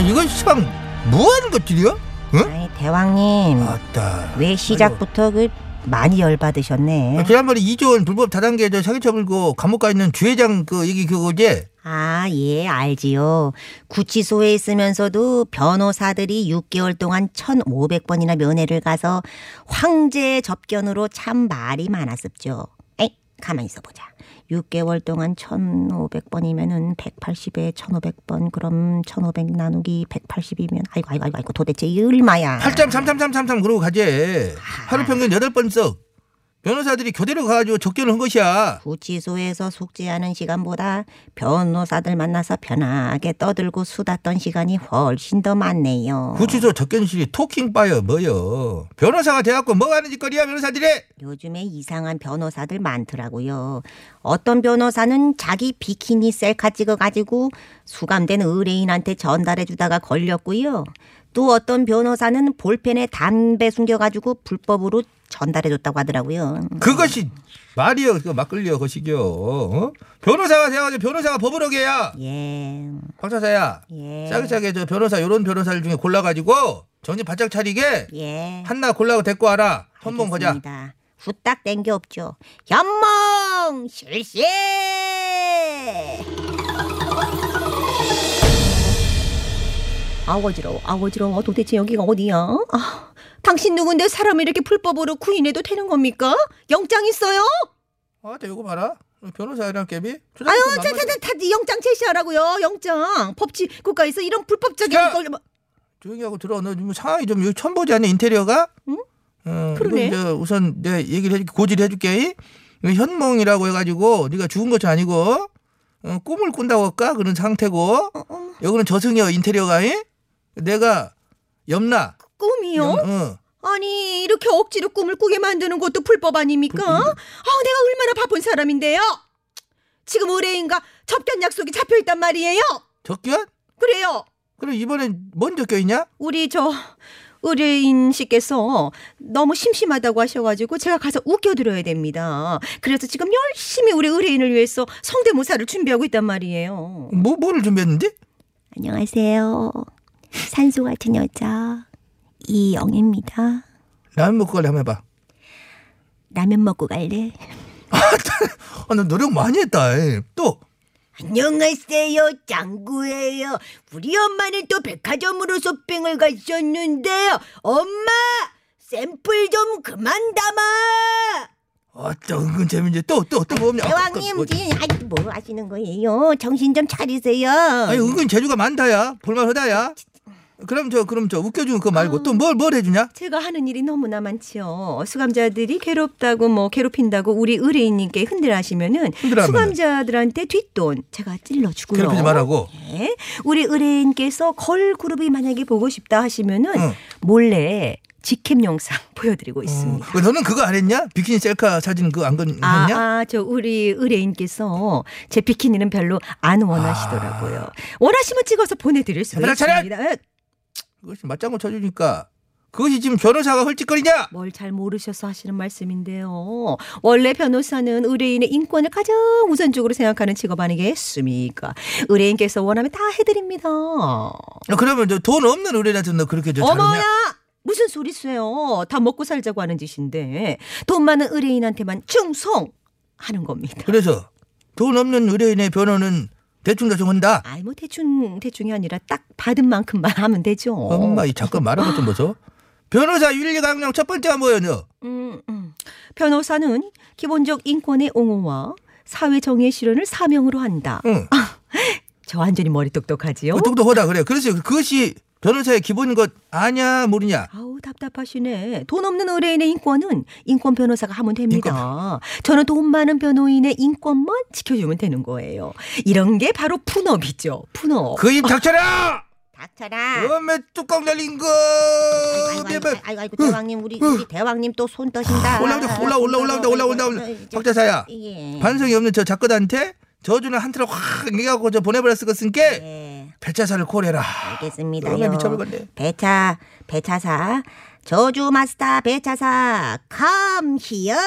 이건 시방 뭐 하는 것들이야? 응? 아이, 대왕님 아따. 왜 시작부터 그 많이 열받으셨네. 아, 지난번에 이조원 불법 다단계 저 사기쳐 불고 감옥 가 있는 주회장 그 얘기 그거지? 아, 예, 알지요. 구치소에 있으면서도 변호사들이 6개월 동안 1,500번이나 면회를 가서 황제 접견으로 참 말이 많았었죠. 가만히 있어 보자. 6개월 동안 1,500번이면은 180에 1,500번 그럼 1,500 나누기 180이면 아이고 아이고 아이고 아이고 도대체 이 얼마야? 8.33333 그러고 가재. 하루 평균 8번 썩. 변호사들이 교대로 가가지고 적견을 한 것이야. 구치소에서 숙제하는 시간보다 변호사들 만나서 편하게 떠들고 수다 떤 시간이 훨씬 더 많네요. 구치소 적견실이 토킹바여 뭐여. 변호사가 돼갖고 뭐 하는 짓거리야 변호사들이? 요즘에 이상한 변호사들 많더라고요. 어떤 변호사는 자기 비키니 셀카 찍어가지고 수감된 의뢰인한테 전달해주다가 걸렸고요. 또 어떤 변호사는 볼펜에 담배 숨겨가지고 불법으로 전달해줬다고 하더라고요. 그것이 말이여 그 막걸리여 거시기여. 어? 변호사가 돼가지고 변호사가 법을 어겨야. 예, 박사사야. 예. 싸게 싸게 저 변호사 요런 변호사들 중에 골라가지고 정신 바짝 차리게 예. 한나 골라고 데리고 와라. 현몽 보자. 알겠습니다. 후딱 땡겨 없죠. 현몽 실시. 아워지러워, 아워지러워. 도대체 여기가 어디야? 아, 당신 누군데 사람을 이렇게 불법으로 구인해도 되는 겁니까? 영장 있어요? 아, 저 요거 봐라. 변호사랑 깨비. 아유, 자, 자, 자, 자, 영장 제시하라고요. 영장. 법치 국가에서 이런 불법적인 자! 걸 뭐- 조용히 하고 들어. 너 지금 상황이 좀 여기 처음 보지 않냐 인테리어가? 응? 어, 그러네. 우선 내 얘기를 해줄게 고지를 해줄게. 현몽이라고 해가지고 네가 죽은 것이 아니고 어, 꿈을 꾼다고 할까 그런 상태고 어, 여기는 저승이여 인테리어가. 이? 내가 염라. 꿈이요? 염- 어. 아니 이렇게 억지로 꿈을 꾸게 만드는 것도 불법 아닙니까? 아 내가 얼마나 바쁜 사람인데요. 지금 의뢰인과 접견 약속이 잡혀 있단 말이에요. 적견? 그래요. 그럼 이번엔 뭔 있냐? 우리 저 의뢰인 씨께서 너무 심심하다고 하셔가지고 제가 가서 웃겨드려야 됩니다. 그래서 지금 열심히 우리 의뢰인을 위해서 성대모사를 준비하고 있단 말이에요. 뭐 뭐를 준비했는데? 안녕하세요. 산소 같은 여자 이영입니다. 라면 먹고 갈래 한번 해봐. 라면 먹고 갈래? 아, 너 노력 많이 했다. 에. 또 안녕하세요, 짱구예요. 우리 엄마는 또 백화점으로 쇼핑을 가셨는데요. 엄마, 샘플 좀 그만 담아. 아따 은근 재밌지. 또또 또뭐 없냐? 대왕님, 뭐- 지금 아니 뭐 하시는 거예요? 정신 좀 차리세요. 아니 은근 재주가 많다야. 볼만하다야. 그럼 저 그럼 저 웃겨주는 거 말고 또뭘뭘 해주냐? 제가 하는 일이 너무나 많지요. 수감자들이 괴롭다고 뭐 괴롭힌다고 우리 의뢰인님께 흔들하시면은? 수감자들한테 뒷돈 제가 찔러주고요. 괴롭히지 말라고. 네. 우리 의뢰인께서 걸 그룹이 만약에 보고 싶다 하시면은 응. 몰래 직캠 영상 보여드리고 있습니다. 어, 너는 그거 안 했냐? 비키니 셀카 사진 그거 안 건- 아, 했냐? 아, 저 우리 의뢰인께서 제 비키니는 별로 안 원하시더라고요. 원하시면 찍어서 보내드릴 차렷! 있습니다. 에, 그것이 맞장구 쳐주니까 그것이 지금 변호사가 헐짓거리냐? 뭘 잘 모르셔서 하시는 말씀인데요. 원래 변호사는 의뢰인의 인권을 가장 우선적으로 생각하는 직업 아니겠습니까? 의뢰인께서 원하면 다 해드립니다. 어, 그러면 저 돈 없는 의뢰인한테 너 그렇게 저 어머야! 잘하냐? 무슨 소리세요? 다 먹고 살자고 하는 짓인데 돈 많은 의뢰인한테만 충성하는 겁니다. 그래서 돈 없는 의뢰인의 변호는 대충 대충 한다. 아이 뭐 대충 대충이 아니라 딱 받은 만큼만 하면 되죠. 엄마 이 잠깐 말한 것좀 보소. 변호사 윤리 강령 첫 번째가 너? 음, 음. 변호사는 기본적 인권의 옹호와 사회 정의의 실현을 사명으로 한다. 응. 저 완전히 머리 똑똑하지요? 어, 똑똑하다 그래. 그래서 그것이 변호사의 기본인 것 아냐 모르냐? 아우 답답하시네. 돈 없는 의뢰인의 인권은 인권 변호사가 하면 됩니다. 저는 돈 많은 변호인의 인권만 지켜주면 되는 거예요. 이런 게 바로 푼업이죠. 푼업. 그 입 닥쳐라! 닥쳐라. 어메 뚜껑 열린 거. 아이고, 아이고, 내발. 아이고, 아이고, 대왕님 우리 우리 대왕님 또 손 떠신다. 올라온다 올라 올라 올라온다 올라온다 올라. 박자사야. 예. 반성이 없는 저 작가들한테 저주는 한 틀을 확 이겨갖고 저 보내버렸을 것은께 예. 배차사를. 그러면 미쳐버렸네. 배차 배차사 저주 마스터 배차사 come here.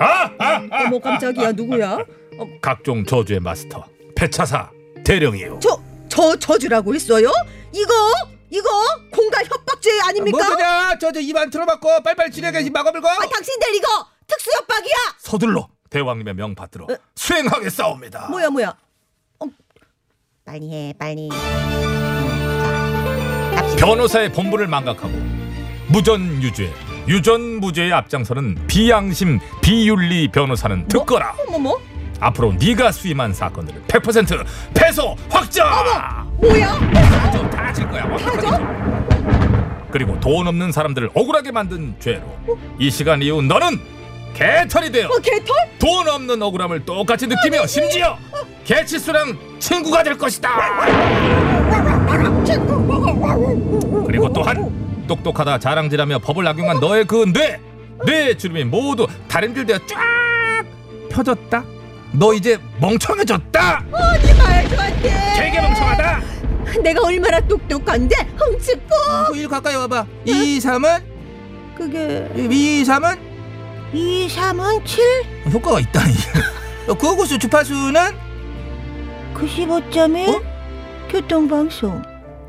아, 아, 아, 어머 깜짝이야 누구야? 각종 저주의 마스터 배차사 대령이요. 저 저 저주라고 했어요? 이거 이거 공갈 협박죄 아닙니까? 뭐냐? 저저 입안 틀어봤고 빨리빨리 진행해 막아불고. 아 당신들 이거 특수 협박이야. 서둘러 대왕님의 명 받들어 수행하겠사옵니다. 뭐야 뭐야? 어. 빨리 해 빨리. 변호사의 본분을 망각하고 무전유죄, 유전무죄에 앞장서는 비양심, 비윤리 변호사는 듣거라. 어머머 앞으로 네가 수임한 사건들은 100% 패소 확정. 뭐야? 다져 다질 거야. 완벽하게. 그리고 돈 없는 사람들을 억울하게 만든 죄로 이 시간 이후 너는 개털이 되어 어 개털? 돈 없는 억울함을 똑같이 느끼며 심지어 개치수랑 친구가 될 것이다. 그리고 또한 똑똑하다 자랑질하며 법을 악용한 너의 그 뇌, 뇌 주름이 모두 달인들 되어 쫙 펴졌다. 너 이제 멍청해졌다. 말도 안 돼. 되게 멍청하다. 내가 얼마나 똑똑한데 흠칫고 일 가까이 와봐. 2, 3은 그게 2, 3은 2, 3은 7? 효과가 있다니. 어, 구호고수 주파수는 95.1 어? 교통방송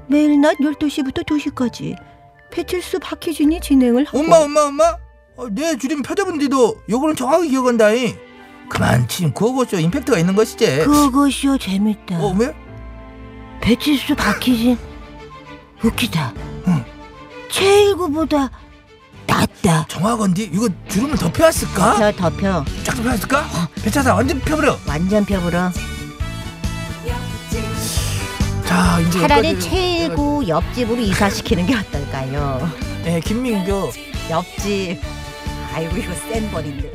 매일 낮 12시부터 2시까지 배칠수 박희준이 진행을 하고 엄마 엄마 엄마 어, 내 주름 펴져본데도 요거는 정확히 기억한다잉. 그만 지금 구호고수 임팩트가 있는 것이지. 그것이요 재밌다 어 왜? 배칠수 박희준 웃기다 응. 제1구보다 낫다. 정확한데? 이거 주름을 더 펴왔을까? 저 덮여 쫙 펴왔을까? 배차사 완전 펴버려. 완전 펴불어 자 이제 차라리 여기까지 제1구 옆집으로 이사시키는 게 어떨까요? 네, 김민교 옆집. 아이고 이거 센 벌인데